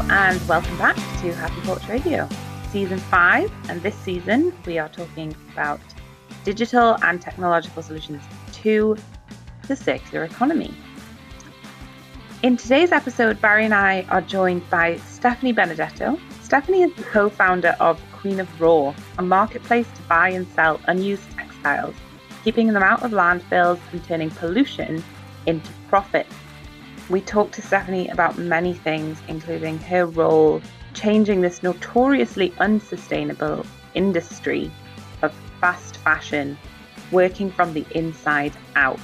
And welcome back to Happy Porch Radio, Season 5. And this season, we are talking about digital and technological solutions to the circular economy. In today's episode, Barry and I are joined by Stephanie Benedetto. Stephanie is the co founder of Queen of Raw, a marketplace to buy and sell unused textiles, keeping them out of landfills and turning pollution into profit. We talked to Stephanie about many things, including her role changing this notoriously unsustainable industry of fast fashion, working from the inside out.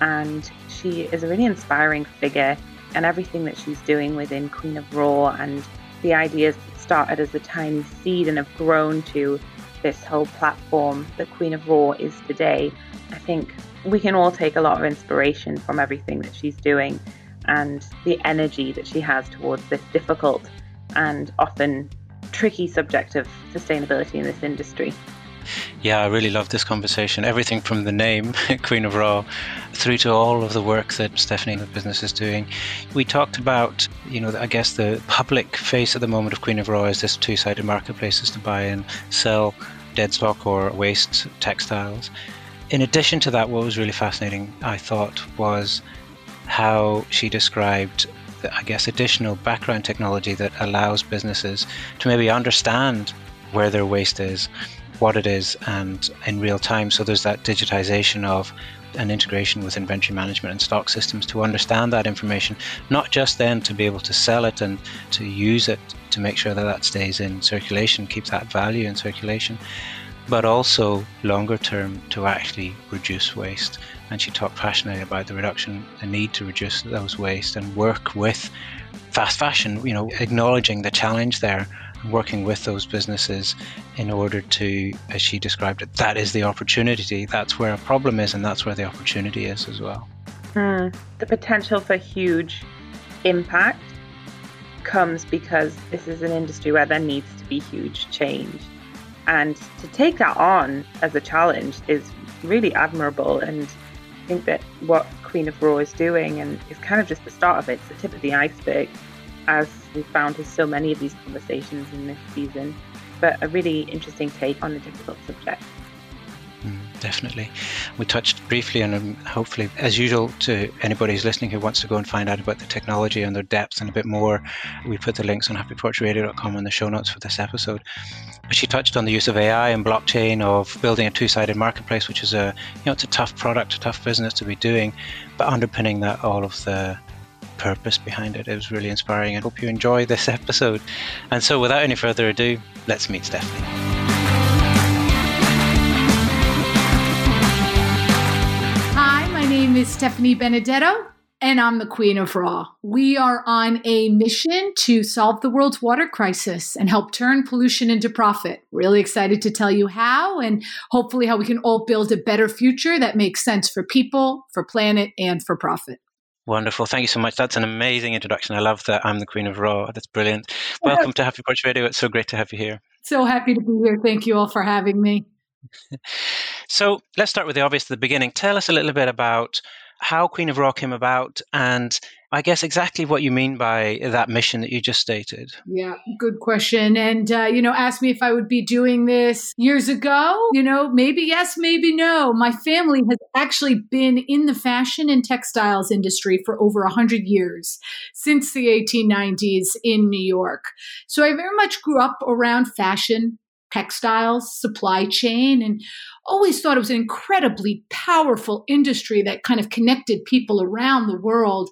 And she is a really inspiring figure, and everything that she's doing within Queen of Raw and the ideas that started as a tiny seed and have grown to this whole platform that Queen of Raw is today. I think we can all take a lot of inspiration from everything that she's doing and the energy that she has towards this difficult and often tricky subject of sustainability in this industry. Yeah, I really love this conversation. Everything from the name, Queen of Raw, through to all of the work that Stephanie and the business is doing. We talked about, you know, I guess the public face at the moment of Queen of Raw is this two sided marketplaces to buy and sell dead stock or waste textiles. In addition to that, what was really fascinating, I thought, was how she described the, I guess, additional background technology that allows businesses to maybe understand where their waste is, what it is, and in real time. So there's that digitization of an integration with inventory management and stock systems to understand that information, not just then to be able to sell it and to use it to make sure that that stays in circulation, keeps that value in circulation, but also longer term to actually reduce waste. And she talked passionately about the reduction, the need to reduce those waste and work with fast fashion, you know, acknowledging the challenge there and working with those businesses in order to, as she described it, that is the opportunity. That's where a problem is and that's where the opportunity is as well. Mm, the potential for huge impact comes because this is an industry where there needs to be huge change. And to take that on as a challenge is really admirable. And I think that what Queen of Raw is doing and is kind of just the start of it, it's the tip of the iceberg, as we've found with so many of these conversations in this season. But a really interesting take on a difficult subject. Definitely. We touched briefly on, um, hopefully, as usual, to anybody who's listening who wants to go and find out about the technology and their depth and a bit more, we put the links on happyporchradio.com in the show notes for this episode. She touched on the use of AI and blockchain, of building a two-sided marketplace, which is a, you know, it's a tough product, a tough business to be doing, but underpinning that, all of the purpose behind it. It was really inspiring. I hope you enjoy this episode. And so, without any further ado, let's meet Stephanie. Is Stephanie Benedetto, and I'm the Queen of Raw. We are on a mission to solve the world's water crisis and help turn pollution into profit. Really excited to tell you how, and hopefully, how we can all build a better future that makes sense for people, for planet, and for profit. Wonderful. Thank you so much. That's an amazing introduction. I love that I'm the Queen of Raw. That's brilliant. Welcome to Happy Porch Radio. It's so great to have you here. So happy to be here. Thank you all for having me. so let's start with the obvious at the beginning. Tell us a little bit about how Queen of Raw came about and I guess exactly what you mean by that mission that you just stated. Yeah, good question. And, uh, you know, ask me if I would be doing this years ago. You know, maybe yes, maybe no. My family has actually been in the fashion and textiles industry for over 100 years, since the 1890s in New York. So I very much grew up around fashion, textiles, supply chain, and always thought it was an incredibly powerful industry that kind of connected people around the world.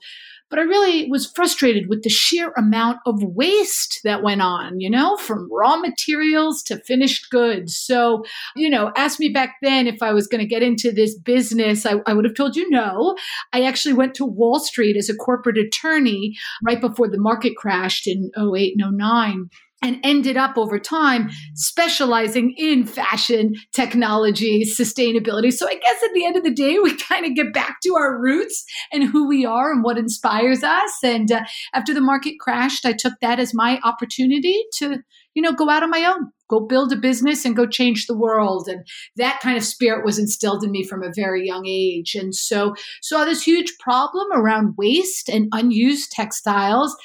But I really was frustrated with the sheer amount of waste that went on, you know, from raw materials to finished goods. So, you know, ask me back then if I was going to get into this business. I, I would have told you no. I actually went to Wall Street as a corporate attorney right before the market crashed in 08 and 09 and ended up over time specializing in fashion, technology, sustainability. So I guess at the end of the day, we kind of get back to our roots and who we are and what inspires us. And uh, after the market crashed, I took that as my opportunity to, you know, go out on my own, go build a business and go change the world. And that kind of spirit was instilled in me from a very young age. And so saw this huge problem around waste and unused textiles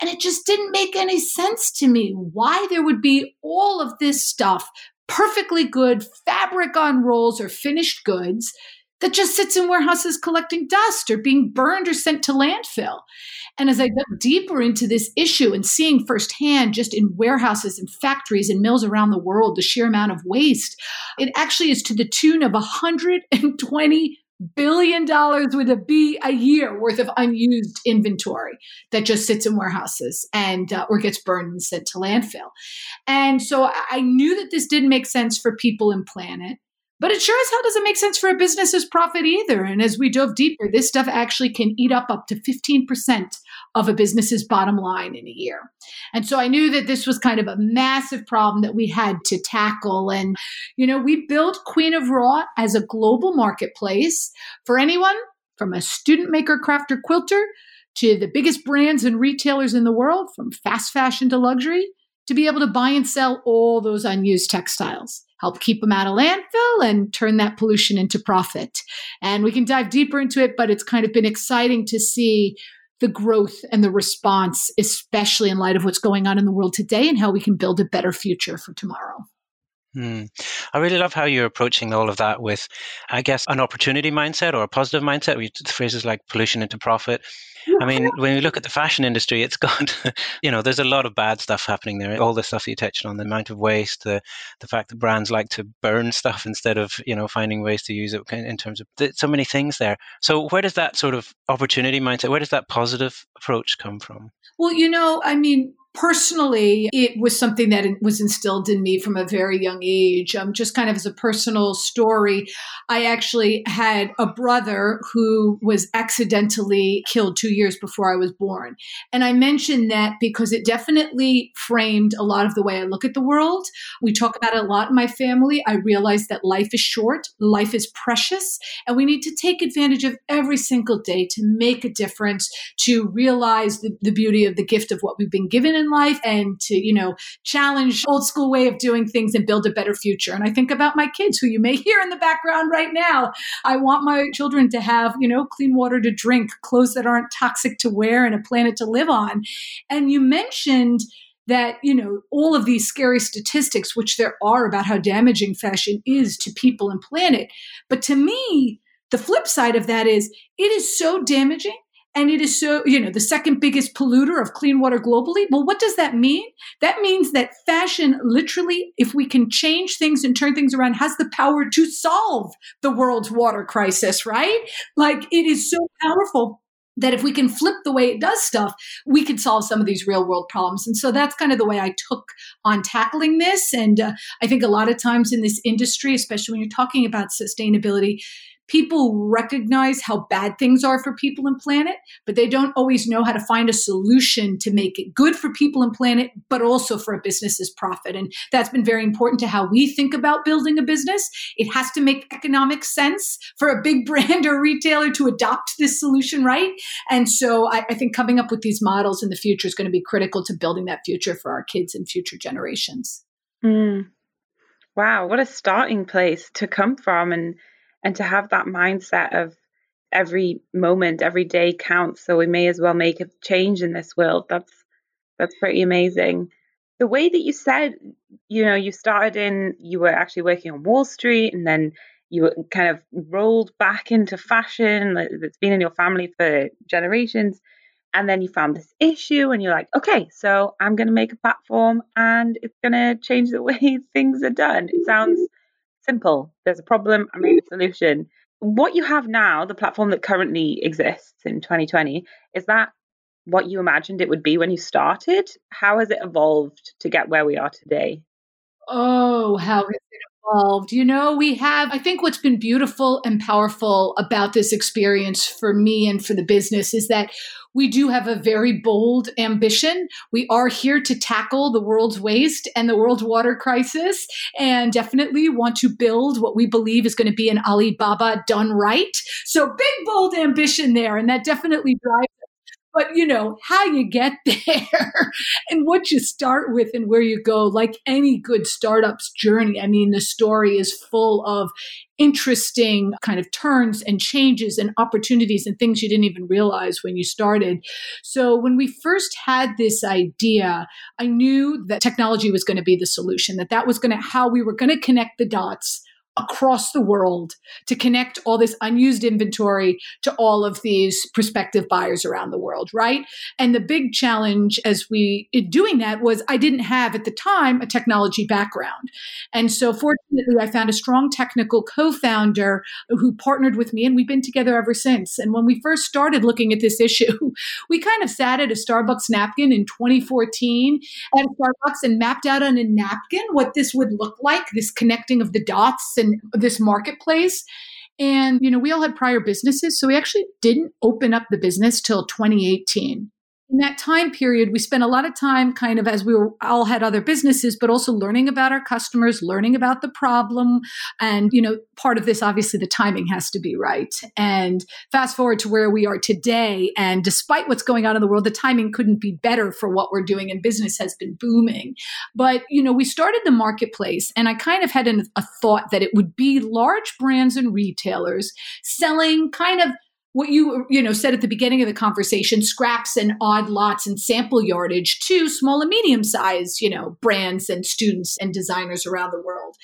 And it just didn't make any sense to me why there would be all of this stuff, perfectly good fabric on rolls or finished goods that just sits in warehouses collecting dust or being burned or sent to landfill. And as I dug deeper into this issue and seeing firsthand, just in warehouses and factories and mills around the world, the sheer amount of waste, it actually is to the tune of 120 billion dollars with a B a year worth of unused inventory that just sits in warehouses and uh, or gets burned and sent to landfill. And so I knew that this didn't make sense for people and planet. But it sure as hell doesn't make sense for a business's profit either. And as we dove deeper, this stuff actually can eat up up to 15% of a business's bottom line in a year. And so I knew that this was kind of a massive problem that we had to tackle. And, you know, we built Queen of Raw as a global marketplace for anyone from a student maker, crafter, quilter to the biggest brands and retailers in the world, from fast fashion to luxury, to be able to buy and sell all those unused textiles help keep them out of landfill and turn that pollution into profit. And we can dive deeper into it, but it's kind of been exciting to see the growth and the response, especially in light of what's going on in the world today and how we can build a better future for tomorrow. Mm. I really love how you're approaching all of that with, I guess, an opportunity mindset or a positive mindset. We phrases like pollution into profit. I mean, when you look at the fashion industry, it's got, you know, there's a lot of bad stuff happening there. All the stuff you touched on, the amount of waste, the the fact that brands like to burn stuff instead of, you know, finding ways to use it in terms of so many things there. So where does that sort of opportunity mindset, where does that positive approach come from? Well, you know, I mean, personally, it was something that was instilled in me from a very young age. Um, just kind of as a personal story, I actually had a brother who was accidentally killed two years before I was born. And I mention that because it definitely framed a lot of the way I look at the world. We talk about it a lot in my family. I realize that life is short, life is precious, and we need to take advantage of every single day to make a difference, to realize the, the beauty of the gift of what we've been given in in life and to, you know, challenge old school way of doing things and build a better future. And I think about my kids who you may hear in the background right now. I want my children to have, you know, clean water to drink, clothes that aren't toxic to wear, and a planet to live on. And you mentioned that you know all of these scary statistics which there are about how damaging fashion is to people and planet but to me the flip side of that is it is so damaging and it is so, you know, the second biggest polluter of clean water globally. Well, what does that mean? That means that fashion, literally, if we can change things and turn things around, has the power to solve the world's water crisis, right? Like it is so powerful that if we can flip the way it does stuff, we could solve some of these real world problems. And so that's kind of the way I took on tackling this. And uh, I think a lot of times in this industry, especially when you're talking about sustainability, people recognize how bad things are for people and planet, but they don't always know how to find a solution to make it good for people and planet, but also for a business's profit. And that's been very important to how we think about building a business. It has to make economic sense for a big brand or retailer to adopt this solution, right? And so I, I think coming up with these models in the future is going to be critical to building that future for our kids and future generations. Mm. Wow, what a starting place to come from and and to have that mindset of every moment every day counts. So we may as well make a change in this world. That's that's pretty amazing. The way that you said you know you started in you were actually working on wall street and then you kind of rolled back into fashion that's been in your family for generations. And then you found this issue and you're like okay so i'm going to make a platform and it's going to change the way things are done. It sounds Simple. There's a problem, I made a solution. What you have now, the platform that currently exists in 2020, is that what you imagined it would be when you started? How has it evolved to get where we are today? Oh, how has it evolved? You know, we have, I think what's been beautiful and powerful about this experience for me and for the business is that we do have a very bold ambition. We are here to tackle the world's waste and the world's water crisis, and definitely want to build what we believe is going to be an Alibaba done right. So, big, bold ambition there, and that definitely drives but you know how you get there and what you start with and where you go like any good startup's journey i mean the story is full of interesting kind of turns and changes and opportunities and things you didn't even realize when you started. So when we first had this idea, I knew that technology was going to be the solution, that that was going to how we were going to connect the dots across the world to connect all this unused inventory to all of these prospective buyers around the world, right? And the big challenge as we in doing that was I didn't have at the time a technology background. And so fortunately I found a strong technical co-founder who partnered with me and we've been together ever since. And when we first started looking at this issue, we kind of sat at a Starbucks napkin in 2014 at Starbucks and mapped out on a napkin what this would look like, this connecting of the dots and in this marketplace. And, you know, we all had prior businesses. So we actually didn't open up the business till 2018 in that time period, we spent a lot of time kind of as we were all had other businesses, but also learning about our customers, learning about the problem. And, you know, part of this, obviously, the timing has to be right. And fast forward to where we are today. And despite what's going on in the world, the timing couldn't be better for what we're doing, and business has been booming. But, you know, we started the marketplace, and I kind of had an, a thought that it would be large brands and retailers selling kind of what you you know said at the beginning of the conversation scraps and odd lots and sample yardage to small and medium sized you know brands and students and designers around the world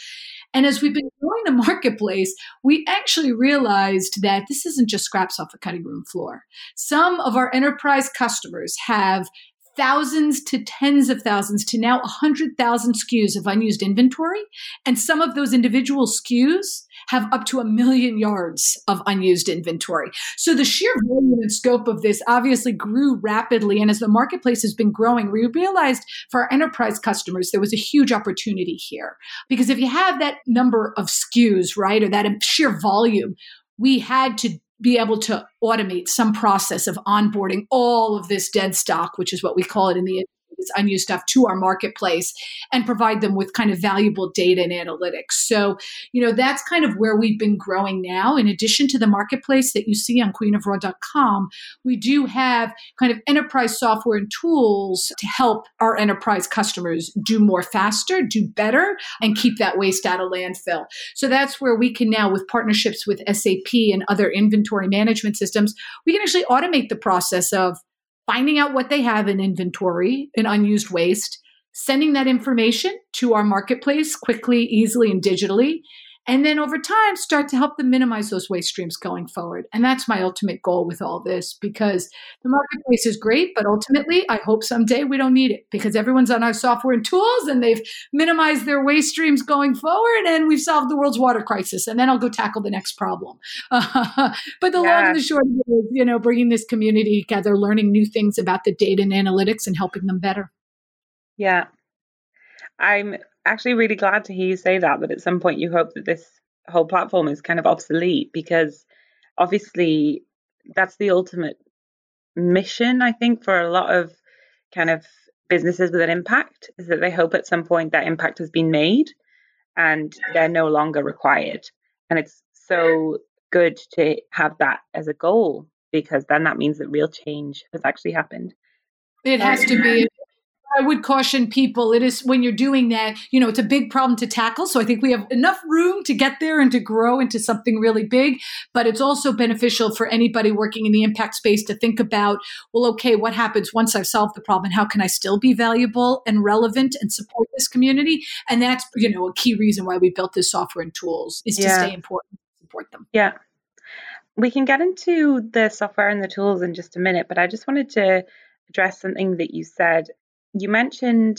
and as we've been growing the marketplace, we actually realized that this isn't just scraps off a cutting room floor. Some of our enterprise customers have thousands to tens of thousands to now 100,000 SKUs of unused inventory. And some of those individual SKUs have up to a million yards of unused inventory. So the sheer volume and scope of this obviously grew rapidly. And as the marketplace has been growing, we realized for our enterprise customers, there was a huge opportunity here. Because if you have that number of SKUs, right, or that sheer volume, we had to be able to automate some process of onboarding all of this dead stock, which is what we call it in the this unused stuff to our marketplace and provide them with kind of valuable data and analytics. So, you know, that's kind of where we've been growing now. In addition to the marketplace that you see on queenofraw.com, we do have kind of enterprise software and tools to help our enterprise customers do more faster, do better, and keep that waste out of landfill. So that's where we can now, with partnerships with SAP and other inventory management systems, we can actually automate the process of finding out what they have in inventory in unused waste, sending that information to our marketplace quickly, easily, and digitally, and then over time start to help them minimize those waste streams going forward. And that's my ultimate goal with all this because the marketplace is great, but ultimately, I hope someday we don't need it because everyone's on our software and tools and they've minimized their waste streams going forward and we've solved the world's water crisis. And then I'll go tackle the next problem. Uh, but the yeah. long and the short is, you know, bringing this community together, learning new things about the data and analytics and helping them better. Yeah. I'm actually really glad to hear you say that, that at some point you hope that this whole platform is kind of obsolete because obviously that's the ultimate mission, I think, for a lot of kind of businesses with an impact is that they hope at some point that impact has been made and they're no longer required. And it's so good to have that as a goal because then that means that real change has actually happened. It has to be I would caution people it is when you're doing that, you know, it's a big problem to tackle. So I think we have enough room to get there and to grow into something really big. But it's also beneficial for anybody working in the impact space to think about, well, okay, what happens once I've solved the problem? How can I still be valuable and relevant and support this community? And that's, you know, a key reason why we built this software and tools is yeah. to stay important, support them. Yeah. We can get into the software and the tools in just a minute, but I just wanted to address something that you said you mentioned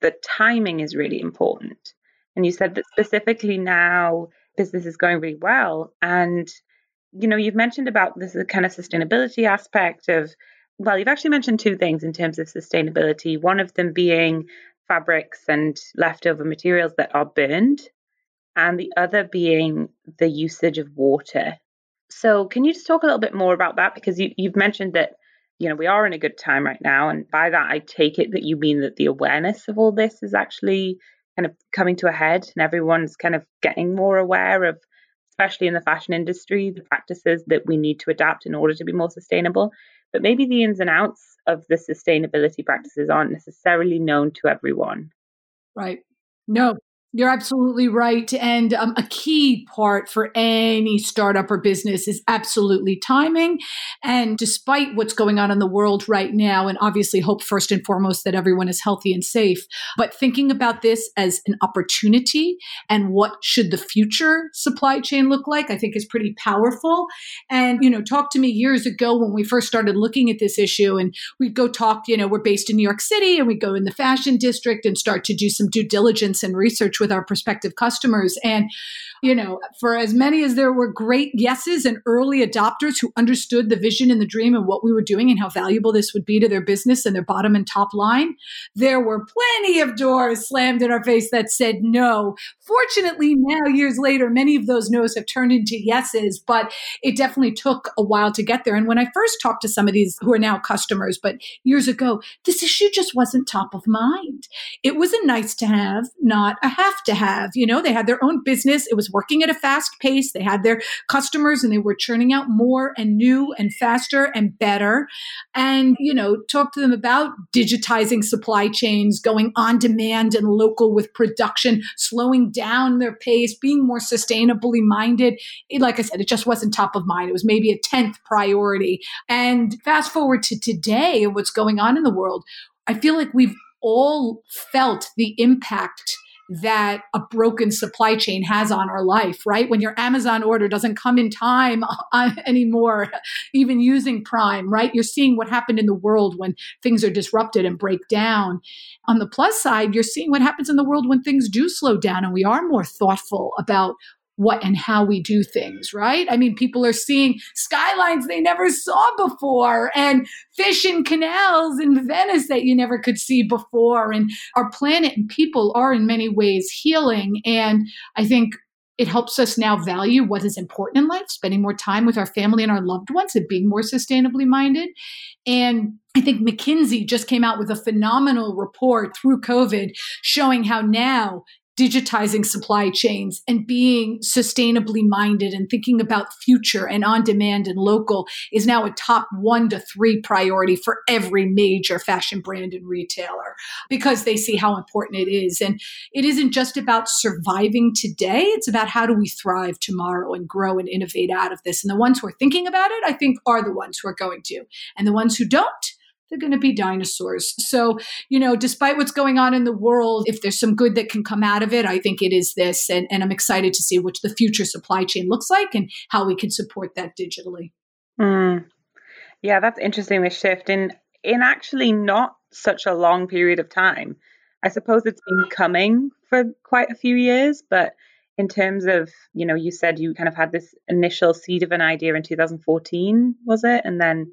that timing is really important. And you said that specifically now business is going really well. And, you know, you've mentioned about this kind of sustainability aspect of, well, you've actually mentioned two things in terms of sustainability. One of them being fabrics and leftover materials that are burned, and the other being the usage of water. So, can you just talk a little bit more about that? Because you, you've mentioned that you know, we are in a good time right now. And by that, I take it that you mean that the awareness of all this is actually kind of coming to a head and everyone's kind of getting more aware of especially in the fashion industry, the practices that we need to adapt in order to be more sustainable. But maybe the ins and outs of the sustainability practices aren't necessarily known to everyone. Right. No, you're absolutely right. And um, a key part for any startup or business is absolutely timing. And despite what's going on in the world right now, and obviously hope first and foremost that everyone is healthy and safe, but thinking about this as an opportunity and what should the future supply chain look like, I think is pretty powerful. And, you know, talk to me years ago when we first started looking at this issue and we'd go talk, you know, we're based in New York City and we'd go in the fashion district and start to do some due diligence and research with our prospective customers. And you know, for as many as there were great yeses and early adopters who understood the vision and the dream and what we were doing and how valuable this would be to their business and their bottom and top line, there were plenty of doors slammed in our face that said no. Fortunately, now, years later, many of those no's have turned into yeses, but it definitely took a while to get there. And when I first talked to some of these who are now customers, but years ago, this issue just wasn't top of mind. It was a nice to have, not a have to have. You know, they had their own business. It was working at a fast pace. They had their customers and they were churning out more and new and faster and better. And, you know, talk to them about digitizing supply chains, going on demand and local with production, slowing down their pace, being more sustainably minded. It, like I said, it just wasn't top of mind. It was maybe a 10th priority. And fast forward to today and what's going on in the world, I feel like we've all felt the impact that a broken supply chain has on our life, right? When your Amazon order doesn't come in time uh, anymore, even using Prime, right? You're seeing what happened in the world when things are disrupted and break down. On the plus side, you're seeing what happens in the world when things do slow down and we are more thoughtful about what and how we do things, right? I mean, people are seeing skylines they never saw before and fish in canals in Venice that you never could see before. And our planet and people are in many ways healing. And I think it helps us now value what is important in life, spending more time with our family and our loved ones and being more sustainably minded. And I think McKinsey just came out with a phenomenal report through COVID showing how now digitizing supply chains and being sustainably minded and thinking about future and on demand and local is now a top one to three priority for every major fashion brand and retailer because they see how important it is. And it isn't just about surviving today, it's about how do we thrive tomorrow and grow and innovate out of this. And the ones who are thinking about it, I think, are the ones who are going to. And the ones who don't, they're going to be dinosaurs. So, you know, despite what's going on in the world, if there's some good that can come out of it, I think it is this. And, and I'm excited to see what the future supply chain looks like and how we can support that digitally. Mm. Yeah, that's interesting, this shift in in actually not such a long period of time. I suppose it's been coming for quite a few years, but in terms of, you know, you said you kind of had this initial seed of an idea in 2014, was it? And then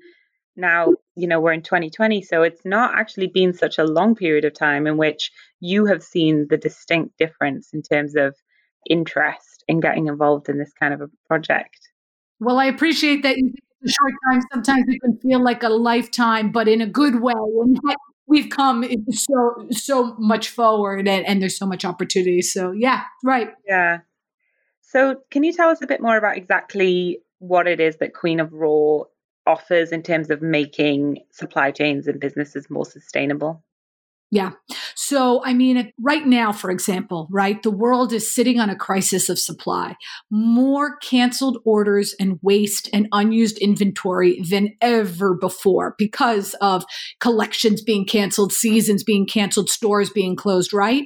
now you know we're in 2020 so it's not actually been such a long period of time in which you have seen the distinct difference in terms of interest in getting involved in this kind of a project. Well i appreciate that you a short time. Sometimes it can feel like a lifetime but in a good way. And we've come so so much forward and, and there's so much opportunity. So yeah right. Yeah. So can you tell us a bit more about exactly what it is that queen of raw offers in terms of making supply chains and businesses more sustainable? Yeah. So, I mean, right now, for example, right, the world is sitting on a crisis of supply. More canceled orders and waste and unused inventory than ever before because of collections being canceled, seasons being canceled, stores being closed, right?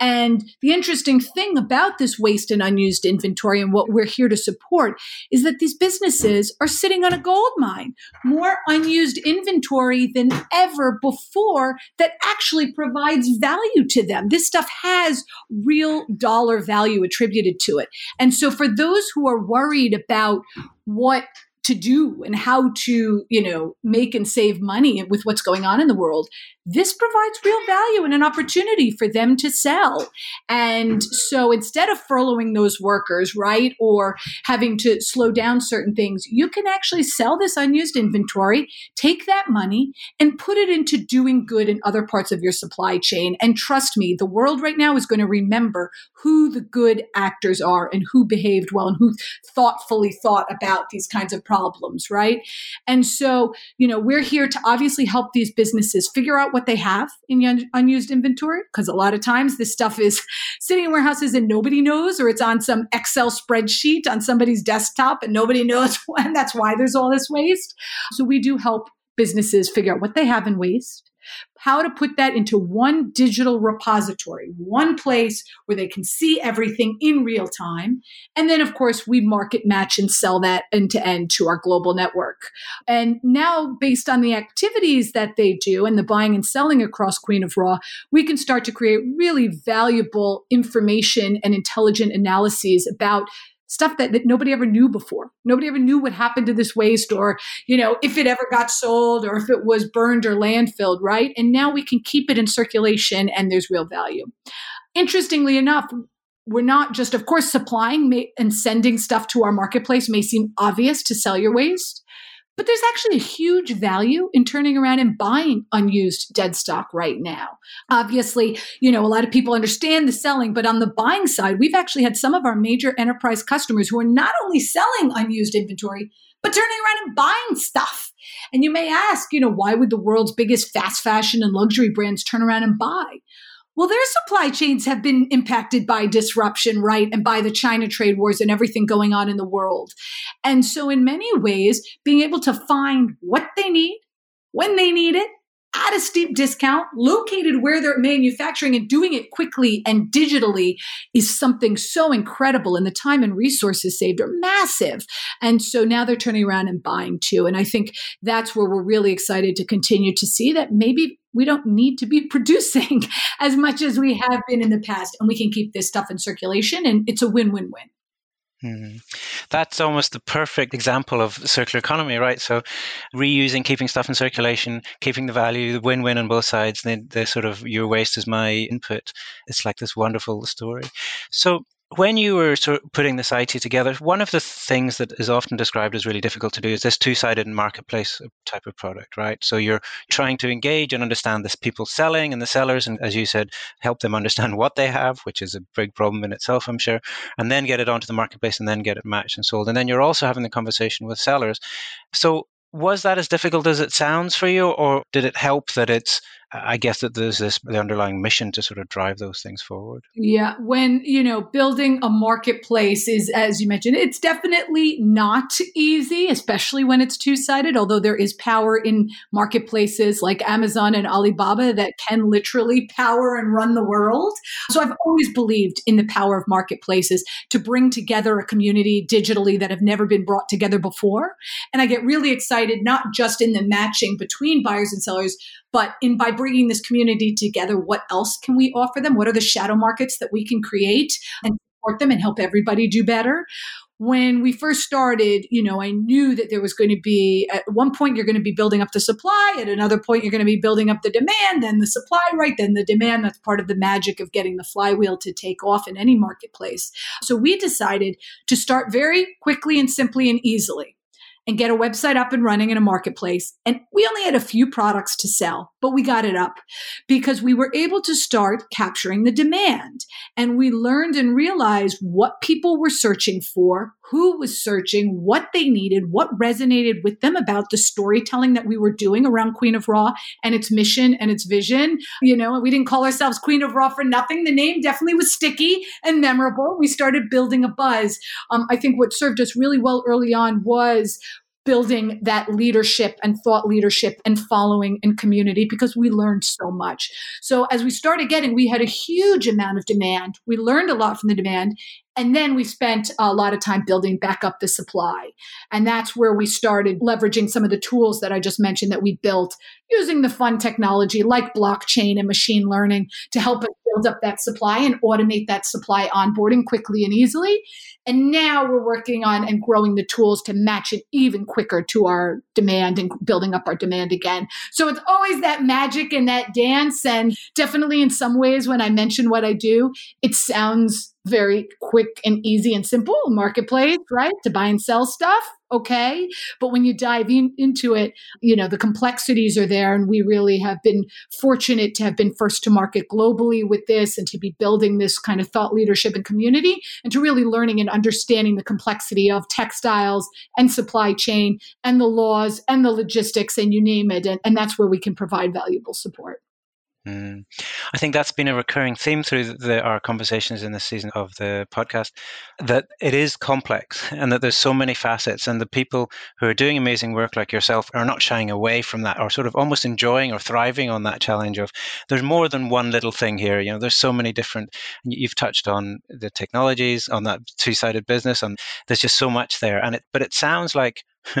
And the interesting thing about this waste and unused inventory and what we're here to support is that these businesses are sitting on a gold mine, more unused inventory than ever before that actually provides value to them. This stuff has real dollar value attributed to it. And so for those who are worried about what to do and how to, you know, make and save money with what's going on in the world, this provides real value and an opportunity for them to sell. And so instead of furloughing those workers, right, or having to slow down certain things, you can actually sell this unused inventory, take that money, and put it into doing good in other parts of your supply chain. And trust me, the world right now is going to remember who the good actors are and who behaved well and who thoughtfully thought about these kinds of problems, right? And so, you know, we're here to obviously help these businesses figure out what they have in un- unused inventory because a lot of times this stuff is sitting in warehouses and nobody knows or it's on some excel spreadsheet on somebody's desktop and nobody knows and that's why there's all this waste so we do help businesses figure out what they have in waste how to put that into one digital repository, one place where they can see everything in real time. And then, of course, we market match and sell that end to end to our global network. And now, based on the activities that they do and the buying and selling across Queen of Raw, we can start to create really valuable information and intelligent analyses about stuff that, that nobody ever knew before. Nobody ever knew what happened to this waste or, you know, if it ever got sold or if it was burned or landfilled, right? And now we can keep it in circulation and there's real value. Interestingly enough, we're not just, of course, supplying and sending stuff to our marketplace may seem obvious to sell your waste. But there's actually a huge value in turning around and buying unused dead stock right now. Obviously, you know, a lot of people understand the selling, but on the buying side, we've actually had some of our major enterprise customers who are not only selling unused inventory, but turning around and buying stuff. And you may ask, you know, why would the world's biggest fast fashion and luxury brands turn around and buy? Well, their supply chains have been impacted by disruption, right? And by the China trade wars and everything going on in the world. And so, in many ways, being able to find what they need, when they need it, at a steep discount, located where they're manufacturing and doing it quickly and digitally is something so incredible. And the time and resources saved are massive. And so now they're turning around and buying too. And I think that's where we're really excited to continue to see that maybe we don't need to be producing as much as we have been in the past. And we can keep this stuff in circulation and it's a win win win. Mm. That's almost the perfect example of circular economy, right? So, reusing, keeping stuff in circulation, keeping the value, the win-win on both sides. Then the sort of your waste is my input. It's like this wonderful story. So, when you were sort of putting this IT together, one of the things that is often described as really difficult to do is this two-sided marketplace type of product, right? So you're trying to engage and understand this people selling and the sellers, and as you said, help them understand what they have, which is a big problem in itself, I'm sure, and then get it onto the marketplace and then get it matched and sold. And then you're also having the conversation with sellers. So was that as difficult as it sounds for you, or did it help that it's I guess that there's this the underlying mission to sort of drive those things forward. Yeah, when you know building a marketplace is, as you mentioned, it's definitely not easy, especially when it's two sided. Although there is power in marketplaces like Amazon and Alibaba that can literally power and run the world. So I've always believed in the power of marketplaces to bring together a community digitally that have never been brought together before. And I get really excited not just in the matching between buyers and sellers, but in by bringing this community together, what else can we offer them? What are the shadow markets that we can create and support them and help everybody do better? when we first started, you know, I knew that there was going to be at one point you're going to be building up the supply, at another point you're going to be building up the demand, then the supply, right? Then the demand. That's part of the magic of getting the flywheel to take off in any marketplace. So we decided to start very quickly and simply and easily and get a website up and running in a marketplace. And we only had a few products to sell, but we got it up because we were able to start capturing the demand. And we learned and realized what people were searching for, who was searching, what they needed, what resonated with them about the storytelling that we were doing around Queen of Raw and its mission and its vision. You know, we didn't call ourselves Queen of Raw for nothing. The name definitely was sticky and memorable. We started building a buzz. Um, I think what served us really well early on was building that leadership and thought leadership and following and community because we learned so much. So as we started getting, we had a huge amount of demand. We learned a lot from the demand. And then we spent a lot of time building back up the supply. And that's where we started leveraging some of the tools that I just mentioned that we built using the fun technology like blockchain and machine learning to help us build up that supply and automate that supply onboarding quickly and easily. And now we're working on and growing the tools to match it even quicker to our demand and building up our demand again. So it's always that magic and that dance. And definitely in some ways, when I mention what I do, it sounds very quick and easy and simple marketplace, right? To buy and sell stuff. Okay. But when you dive in, into it, you know, the complexities are there. And we really have been fortunate to have been first to market globally with this and to be building this kind of thought leadership and community and to really learning and understanding the complexity of textiles and supply chain and the laws and the logistics and you name it. And, and that's where we can provide valuable support. Mm. I think that's been a recurring theme through the, our conversations in this season of the podcast that it is complex and that there's so many facets, and the people who are doing amazing work like yourself are not shying away from that or sort of almost enjoying or thriving on that challenge of there's more than one little thing here. You know, there's so many different, you've touched on the technologies, on that two sided business, and there's just so much there. And it, but it sounds like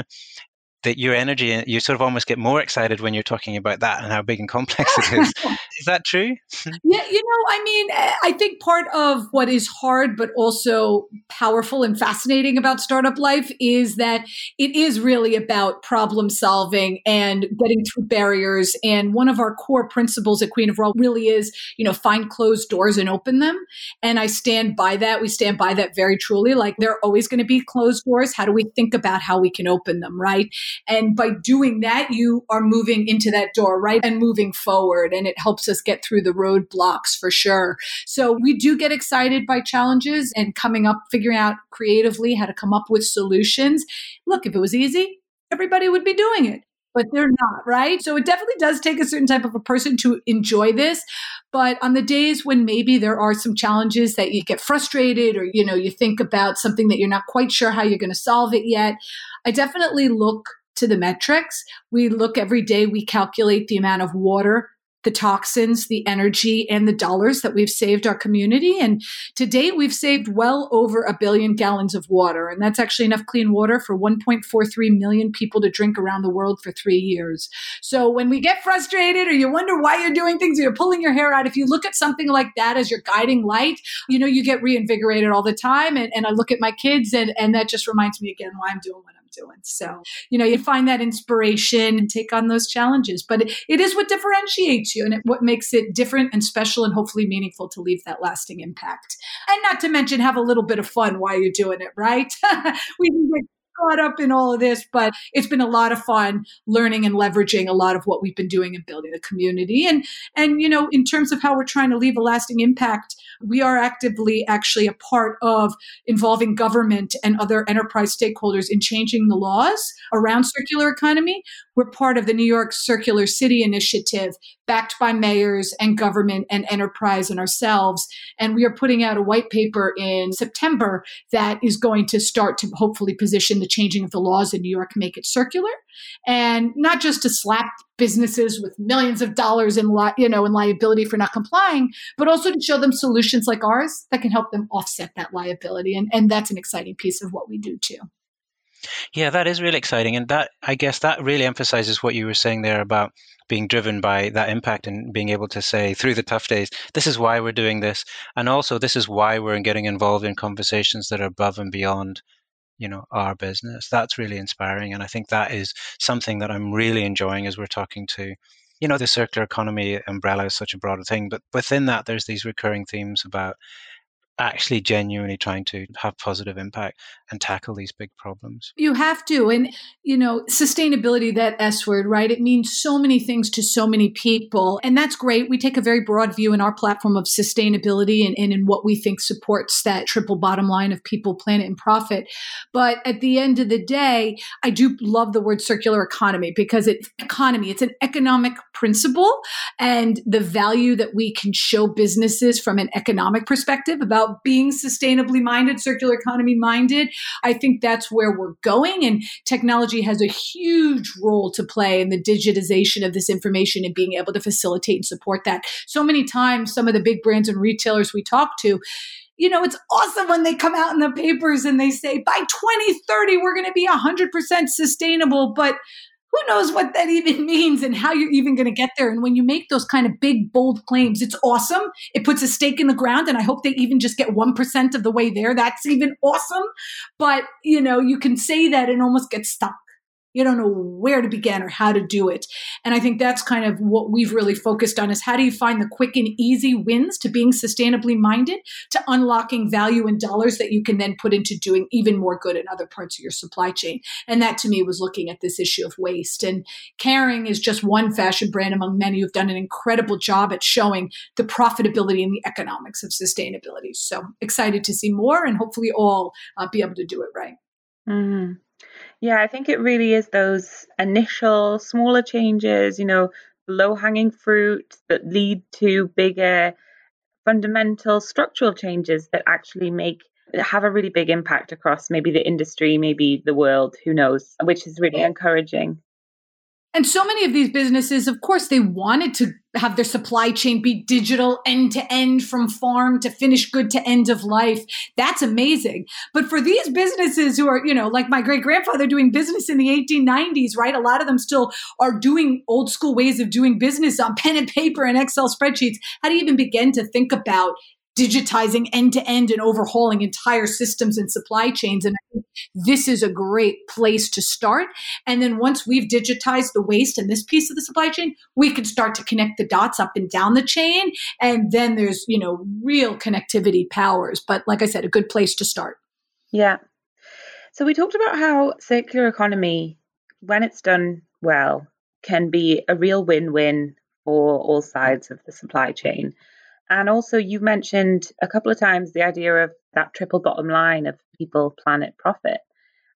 that your energy, you sort of almost get more excited when you're talking about that and how big and complex it is. is that true? yeah, you know, I mean, eh, I think part of what is hard, but also powerful and fascinating about startup life is that it is really about problem solving and getting through barriers. And one of our core principles at Queen of Raw really is, you know, find closed doors and open them. And I stand by that. We stand by that very truly. Like there are always going to be closed doors. How do we think about how we can open them, right? And by doing that, you are moving into that door, right? And moving forward. And it helps us get through the roadblocks for sure. So we do get excited by challenges and coming up, figuring out creatively how to come up with solutions. Look, if it was easy, everybody would be doing it but they're not, right? So it definitely does take a certain type of a person to enjoy this. But on the days when maybe there are some challenges that you get frustrated or, you know, you think about something that you're not quite sure how you're going to solve it yet, I definitely look to the metrics. We look every day, we calculate the amount of water the toxins, the energy, and the dollars that we've saved our community. And to date, we've saved well over a billion gallons of water. And that's actually enough clean water for 1.43 million people to drink around the world for three years. So when we get frustrated or you wonder why you're doing things or you're pulling your hair out, if you look at something like that as your guiding light, you know, you get reinvigorated all the time. And, and I look at my kids and, and that just reminds me again why I'm doing what doing. So, you know, you find that inspiration and take on those challenges. But it, it is what differentiates you and it, what makes it different and special and hopefully meaningful to leave that lasting impact. And not to mention have a little bit of fun while you're doing it, right? we can get caught up in all of this, but it's been a lot of fun learning and leveraging a lot of what we've been doing and building the community. And and you know, in terms of how we're trying to leave a lasting impact, we are actively actually a part of involving government and other enterprise stakeholders in changing the laws around circular economy. We're part of the New York Circular City Initiative, backed by mayors and government and enterprise and ourselves. And we are putting out a white paper in September that is going to start to hopefully position the changing of the laws in New York, make it circular, and not just to slap businesses with millions of dollars in li- you know in liability for not complying but also to show them solutions like ours that can help them offset that liability. And, and that's an exciting piece of what we do too. Yeah that is really exciting. And that i guess that really emphasizes what you were saying there about being driven by that impact and being able to say through the tough days this is why we're doing this. And also this is why we're getting involved in conversations that are above and beyond you know our business. That's really inspiring and i think that is something that i'm really enjoying as we're talking to you know the circular economy umbrella is such a broader thing but within that there's these recurring themes about actually genuinely trying to have positive impact and tackle these big problems. You have to. And, you know, sustainability, that S word, right? It means so many things to so many people. And that's great. We take a very broad view in our platform of sustainability and, and in what we think supports that triple bottom line of people, planet, and profit. But at the end of the day, I do love the word circular economy because it's economy, it's an economic principle and the value that we can show businesses from an economic perspective about being sustainably minded, circular economy minded I think that's where we're going. And technology has a huge role to play in the digitization of this information and being able to facilitate and support that. So many times, some of the big brands and retailers we talk to, you know, it's awesome when they come out in the papers and they say by 2030, we're going to be 100% sustainable. But who knows what that even means and how you're even going to get there. And when you make those kind of big, bold claims, it's awesome. It puts a stake in the ground. And I hope they even just get 1% of the way there. That's even awesome. But, you know, you can say that and almost get stuck you don't know where to begin or how to do it. And I think that's kind of what we've really focused on is how do you find the quick and easy wins to being sustainably minded, to unlocking value in dollars that you can then put into doing even more good in other parts of your supply chain. And that to me was looking at this issue of waste. And Kering is just one fashion brand among many who've done an incredible job at showing the profitability and the economics of sustainability. So excited to see more and hopefully all uh, be able to do it right. Mm-hmm. Yeah, I think it really is those initial smaller changes, you know, low hanging fruit that lead to bigger fundamental structural changes that actually make have a really big impact across maybe the industry, maybe the world, who knows, which is really encouraging. And so many of these businesses, of course, they wanted to have their supply chain be digital end to end from farm to finished good to end of life. That's amazing. But for these businesses who are, you know, like my great grandfather doing business in the 1890s, right? A lot of them still are doing old school ways of doing business on pen and paper and Excel spreadsheets. How do you even begin to think about digitizing end to end and overhauling entire systems and supply chains. And this is a great place to start. And then once we've digitized the waste in this piece of the supply chain, we can start to connect the dots up and down the chain. And then there's, you know, real connectivity powers. But like I said, a good place to start. Yeah. So we talked about how circular economy, when it's done well, can be a real win win for all sides of the supply chain. And also, you mentioned a couple of times the idea of that triple bottom line of people, planet, profit.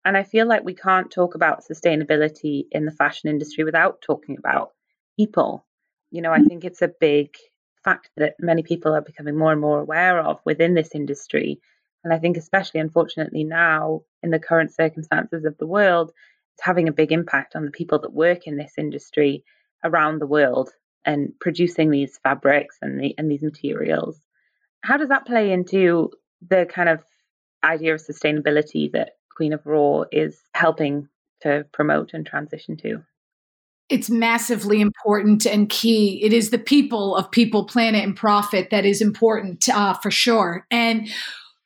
And I feel like we can't talk about sustainability in the fashion industry without talking about people. You know, I think it's a big fact that many people are becoming more and more aware of within this industry. And I think, especially unfortunately now, in the current circumstances of the world, it's having a big impact on the people that work in this industry around the world and producing these fabrics and the and these materials. How does that play into the kind of idea of sustainability that Queen of Raw is helping to promote and transition to? It's massively important and key. It is the people of people, planet, and profit that is important uh, for sure. And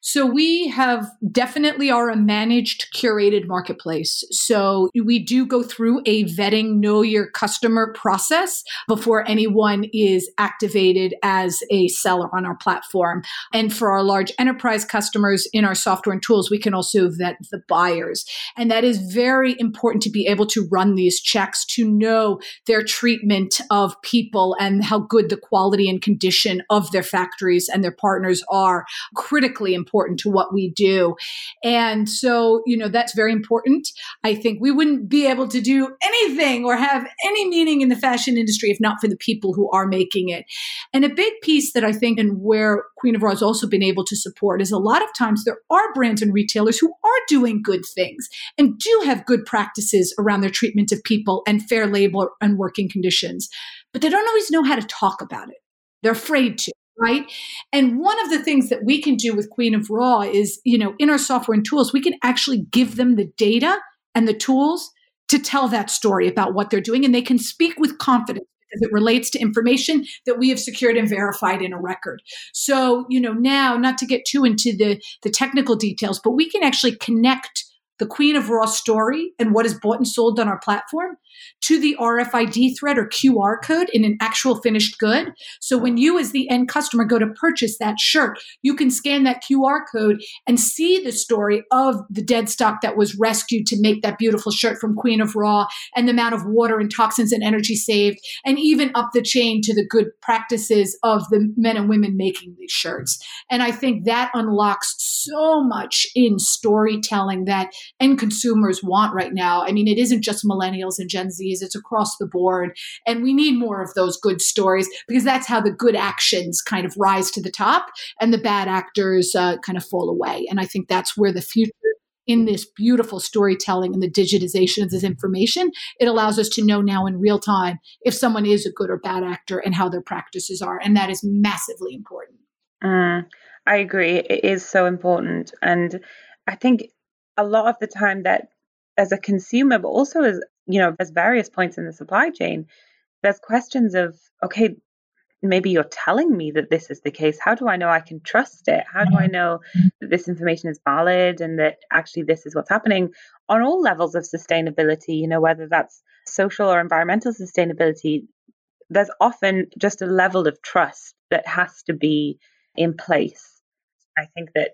so we have definitely are a managed curated marketplace. So we do go through a vetting know your customer process before anyone is activated as a seller on our platform. And for our large enterprise customers in our software and tools, we can also vet the buyers. And that is very important to be able to run these checks to know their treatment of people and how good the quality and condition of their factories and their partners are critically important important to what we do. And so, you know, that's very important. I think we wouldn't be able to do anything or have any meaning in the fashion industry if not for the people who are making it. And a big piece that I think and where Queen of Raw has also been able to support is a lot of times there are brands and retailers who are doing good things and do have good practices around their treatment of people and fair labor and working conditions, but they don't always know how to talk about it. They're afraid to right? And one of the things that we can do with Queen of Raw is, you know, in our software and tools, we can actually give them the data and the tools to tell that story about what they're doing, and they can speak with confidence because it relates to information that we have secured and verified in a record. So, you know, now not to get too into the the technical details, but we can actually connect the Queen of Raw story and what is bought and sold on our platform to the RFID thread or QR code in an actual finished good. So when you, as the end customer, go to purchase that shirt, you can scan that QR code and see the story of the dead stock that was rescued to make that beautiful shirt from Queen of Raw and the amount of water and toxins and energy saved, and even up the chain to the good practices of the men and women making these shirts. And I think that unlocks so much in storytelling that end consumers want right now. I mean, it isn't just millennials and Gen Zs, it's across the board. And we need more of those good stories because that's how the good actions kind of rise to the top and the bad actors uh, kind of fall away. And I think that's where the future in this beautiful storytelling and the digitization of this information, it allows us to know now in real time if someone is a good or bad actor and how their practices are. And that is massively important. Mm, I agree. It is so important. And I think a lot of the time that as a consumer, but also as you know, there's various points in the supply chain. There's questions of, okay, maybe you're telling me that this is the case. How do I know I can trust it? How do I mm-hmm. know that this information is valid and that actually this is what's happening on all levels of sustainability, you know, whether that's social or environmental sustainability? There's often just a level of trust that has to be in place. I think that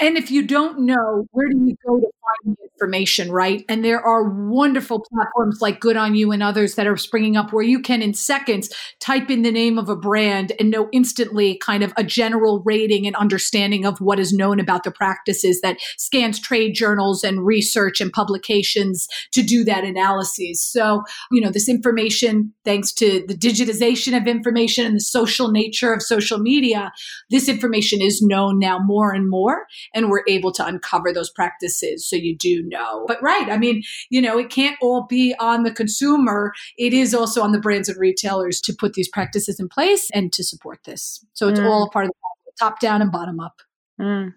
and if you don't know, where do you go to find the information, right? And there are wonderful platforms like Good on You and others that are springing up where you can, in seconds, type in the name of a brand and know instantly kind of a general rating and understanding of what is known about the practices that scans trade journals and research and publications to do that analysis. So, you know, this information, thanks to the digitization of information and the social nature of social media, this information is known now more and more and we're able to uncover those practices so you do know. But right, I mean, you know, it can't all be on the consumer. It is also on the brands and retailers to put these practices in place and to support this. So it's mm. all part of the top down and bottom up. Mm.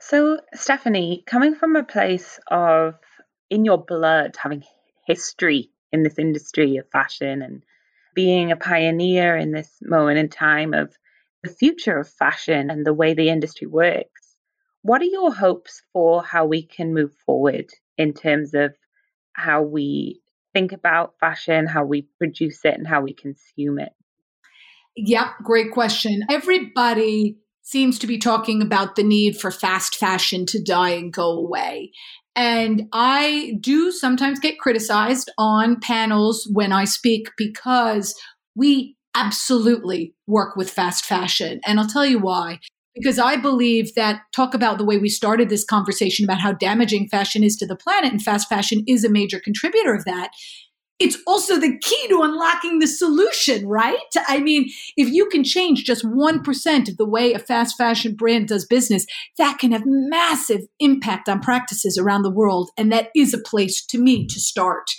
So, Stephanie, coming from a place of in your blood having history in this industry of fashion and being a pioneer in this moment in time of the future of fashion and the way the industry works, what are your hopes for how we can move forward in terms of how we think about fashion, how we produce it, and how we consume it? Yep, great question. Everybody seems to be talking about the need for fast fashion to die and go away. And I do sometimes get criticized on panels when I speak because we absolutely work with fast fashion. And I'll tell you why because I believe that talk about the way we started this conversation about how damaging fashion is to the planet and fast fashion is a major contributor of that. It's also the key to unlocking the solution, right? I mean, if you can change just 1% of the way a fast fashion brand does business, that can have massive impact on practices around the world. And that is a place to me to start.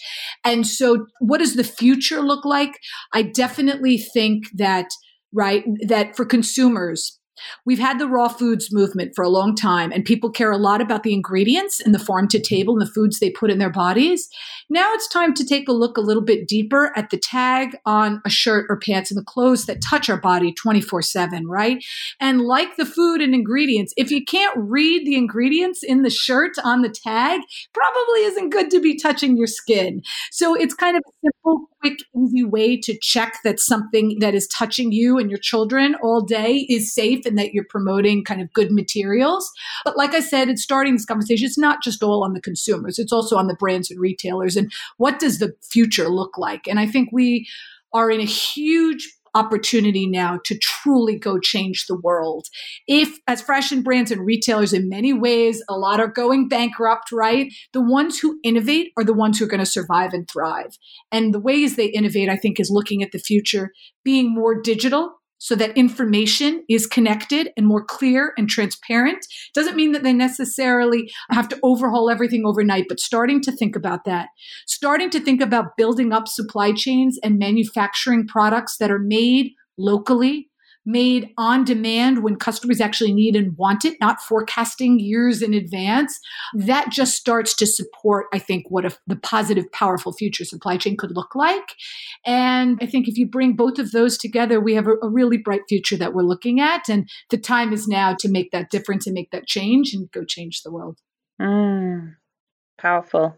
And so, what does the future look like? I definitely think that, right, that for consumers, We've had the raw foods movement for a long time, and people care a lot about the ingredients and the farm to table and the foods they put in their bodies. Now it's time to take a look a little bit deeper at the tag on a shirt or pants and the clothes that touch our body 24 7, right? And like the food and ingredients, if you can't read the ingredients in the shirt on the tag, probably isn't good to be touching your skin. So it's kind of a simple, quick, way to check that something that is touching you and your children all day is safe and that you're promoting kind of good materials. But like I said, it's starting this conversation, it's not just all on the consumers, it's also on the brands and retailers. And what does the future look like? And I think we are in a huge opportunity now to truly go change the world. If, as fashion brands and retailers, in many ways, a lot are going bankrupt, right? The ones who innovate are the ones who are going to survive and thrive. And the ways they innovate, I think, is looking at the future, being more digital, so that information is connected and more clear and transparent. Doesn't mean that they necessarily have to overhaul everything overnight, but starting to think about that, starting to think about building up supply chains and manufacturing products that are made locally made on demand when customers actually need and want it, not forecasting years in advance, that just starts to support, I think, what a, the positive, powerful future supply chain could look like. And I think if you bring both of those together, we have a, a really bright future that we're looking at. And the time is now to make that difference and make that change and go change the world. Mm, powerful.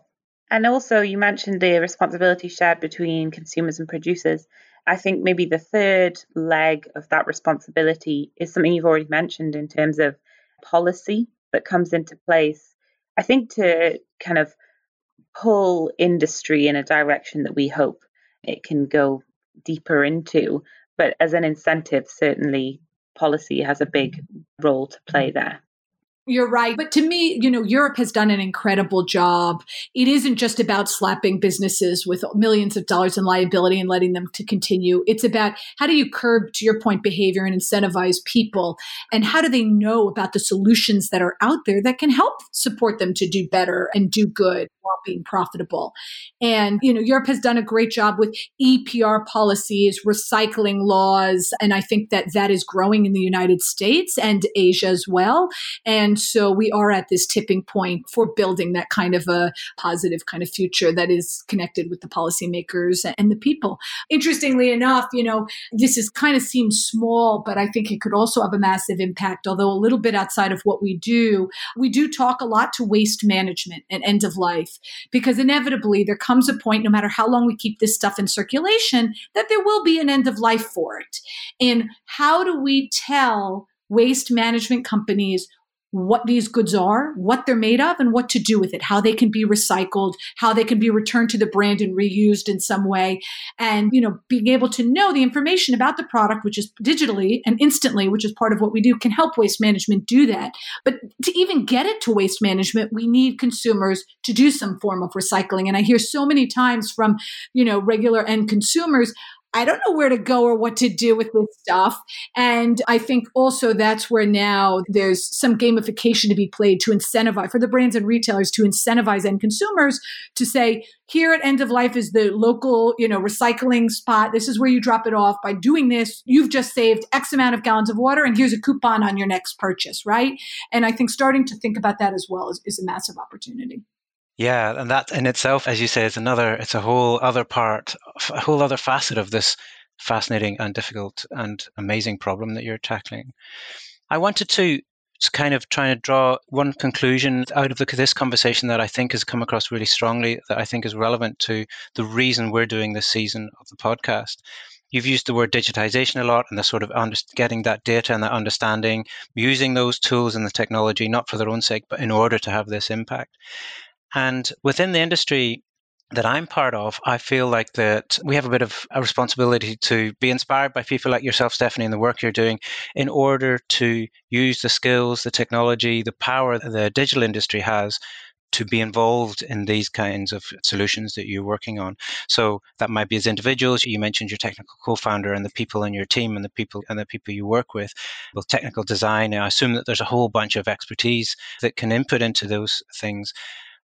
And also, you mentioned the responsibility shared between consumers and producers. I think maybe the third leg of that responsibility is something you've already mentioned in terms of policy that comes into place. I think to kind of pull industry in a direction that we hope it can go deeper into. But as an incentive, certainly policy has a big role to play there. You're right. But to me, you know, Europe has done an incredible job. It isn't just about slapping businesses with millions of dollars in liability and letting them to continue. It's about how do you curb, to your point, behavior and incentivize people? And how do they know about the solutions that are out there that can help support them to do better and do good while being profitable? And, you know, Europe has done a great job with EPR policies, recycling laws. And I think that that is growing in the United States and Asia as well. And And so we are at this tipping point for building that kind of a positive kind of future that is connected with the policymakers and the people. Interestingly enough, you know, this is kind of seems small, but I think it could also have a massive impact, although a little bit outside of what we do. We do talk a lot to waste management and end of life because inevitably there comes a point, no matter how long we keep this stuff in circulation, that there will be an end of life for it. And how do we tell waste management companies what these goods are, what they're made of, and what to do with it, how they can be recycled, how they can be returned to the brand and reused in some way. And, you know, being able to know the information about the product, which is digitally and instantly, which is part of what we do, can help waste management do that. But to even get it to waste management, we need consumers to do some form of recycling. And I hear so many times from, you know, regular end consumers, I don't know where to go or what to do with this stuff. And I think also that's where now there's some gamification to be played to incentivize for the brands and retailers to incentivize end consumers to say, here at end of life is the local, you know, recycling spot. This is where you drop it off. By doing this, you've just saved X amount of gallons of water and here's a coupon on your next purchase, right? And I think starting to think about that as well is, is a massive opportunity. Yeah, and that in itself, as you say, is another. It's a whole other part, a whole other facet of this fascinating and difficult and amazing problem that you're tackling. I wanted to kind of try to draw one conclusion out of the, this conversation that I think has come across really strongly, that I think is relevant to the reason we're doing this season of the podcast. You've used the word digitization a lot and the sort of under, getting that data and that understanding, using those tools and the technology, not for their own sake, but in order to have this impact. And within the industry that I'm part of, I feel like that we have a bit of a responsibility to be inspired by people like yourself, Stephanie, and the work you're doing in order to use the skills, the technology, the power that the digital industry has to be involved in these kinds of solutions that you're working on. So that might be as individuals. You mentioned your technical co-founder and the people in your team and the people and the people you work with. Well, technical design. I assume that there's a whole bunch of expertise that can input into those things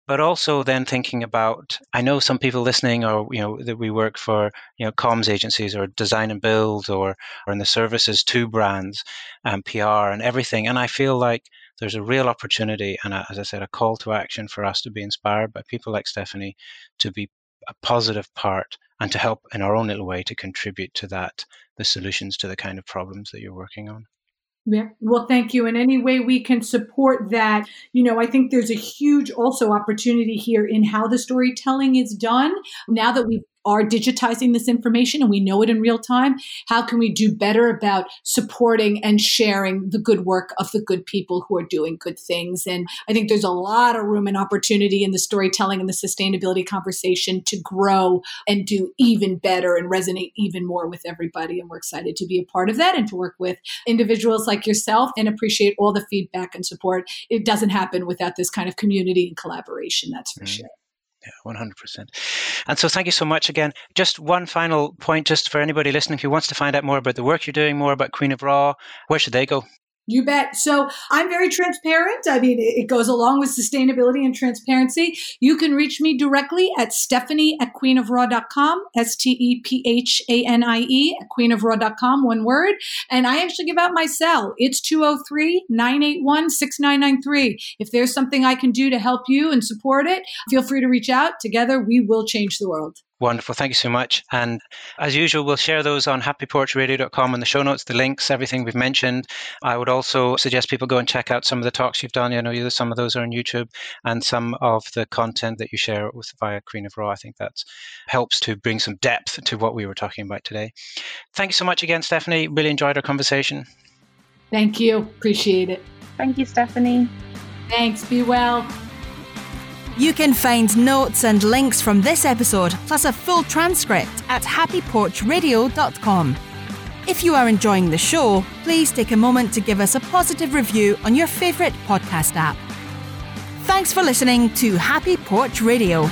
but also then thinking about i know some people listening or you know that we work for you know comms agencies or design and build or or in the services to brands and pr and everything. And i feel like there's a real opportunity and a, as i said a call to action for us to be inspired by people like stephanie to be a positive part and to help in our own little way to contribute to that the solutions to the kind of problems that you're working on yeah. Well, thank you. In any way we can support that, you know, I think there's a huge also opportunity here in how the storytelling is done. Now that we've are digitizing this information and we know it in real time, how can we do better about supporting and sharing the good work of the good people who are doing good things? And I think there's a lot of room and opportunity in the storytelling and the sustainability conversation to grow and do even better and resonate even more with everybody. And we're excited to be a part of that and to work with individuals like yourself and appreciate all the feedback and support. It doesn't happen without this kind of community and collaboration, that's for mm. sure. Yeah, 100%. And so thank you so much again. Just one final point, just for anybody listening who wants to find out more about the work you're doing, more about Queen of Raw, where should they go? You bet. So I'm very transparent. I mean, it goes along with sustainability and transparency. You can reach me directly at Stephanie at queenofraw.com, S T E P H A N I E, at queenofraw.com, one word. And I actually give out my cell. It's 203 981 6993. If there's something I can do to help you and support it, feel free to reach out. Together, we will change the world. Wonderful. Thank you so much. And as usual, we'll share those on happyporchradio.com in the show notes, the links, everything we've mentioned. I would also suggest people go and check out some of the talks you've done. I know some of those are on YouTube and some of the content that you share with via Queen of Raw. I think that helps to bring some depth to what we were talking about today. Thank you so much again, Stephanie. Really enjoyed our conversation. Thank you. Appreciate it. Thank you, Stephanie. Thanks. Be well. You can find notes and links from this episode, plus a full transcript at happyporchradio.com. If you are enjoying the show, please take a moment to give us a positive review on your favourite podcast app. Thanks for listening to Happy Porch Radio.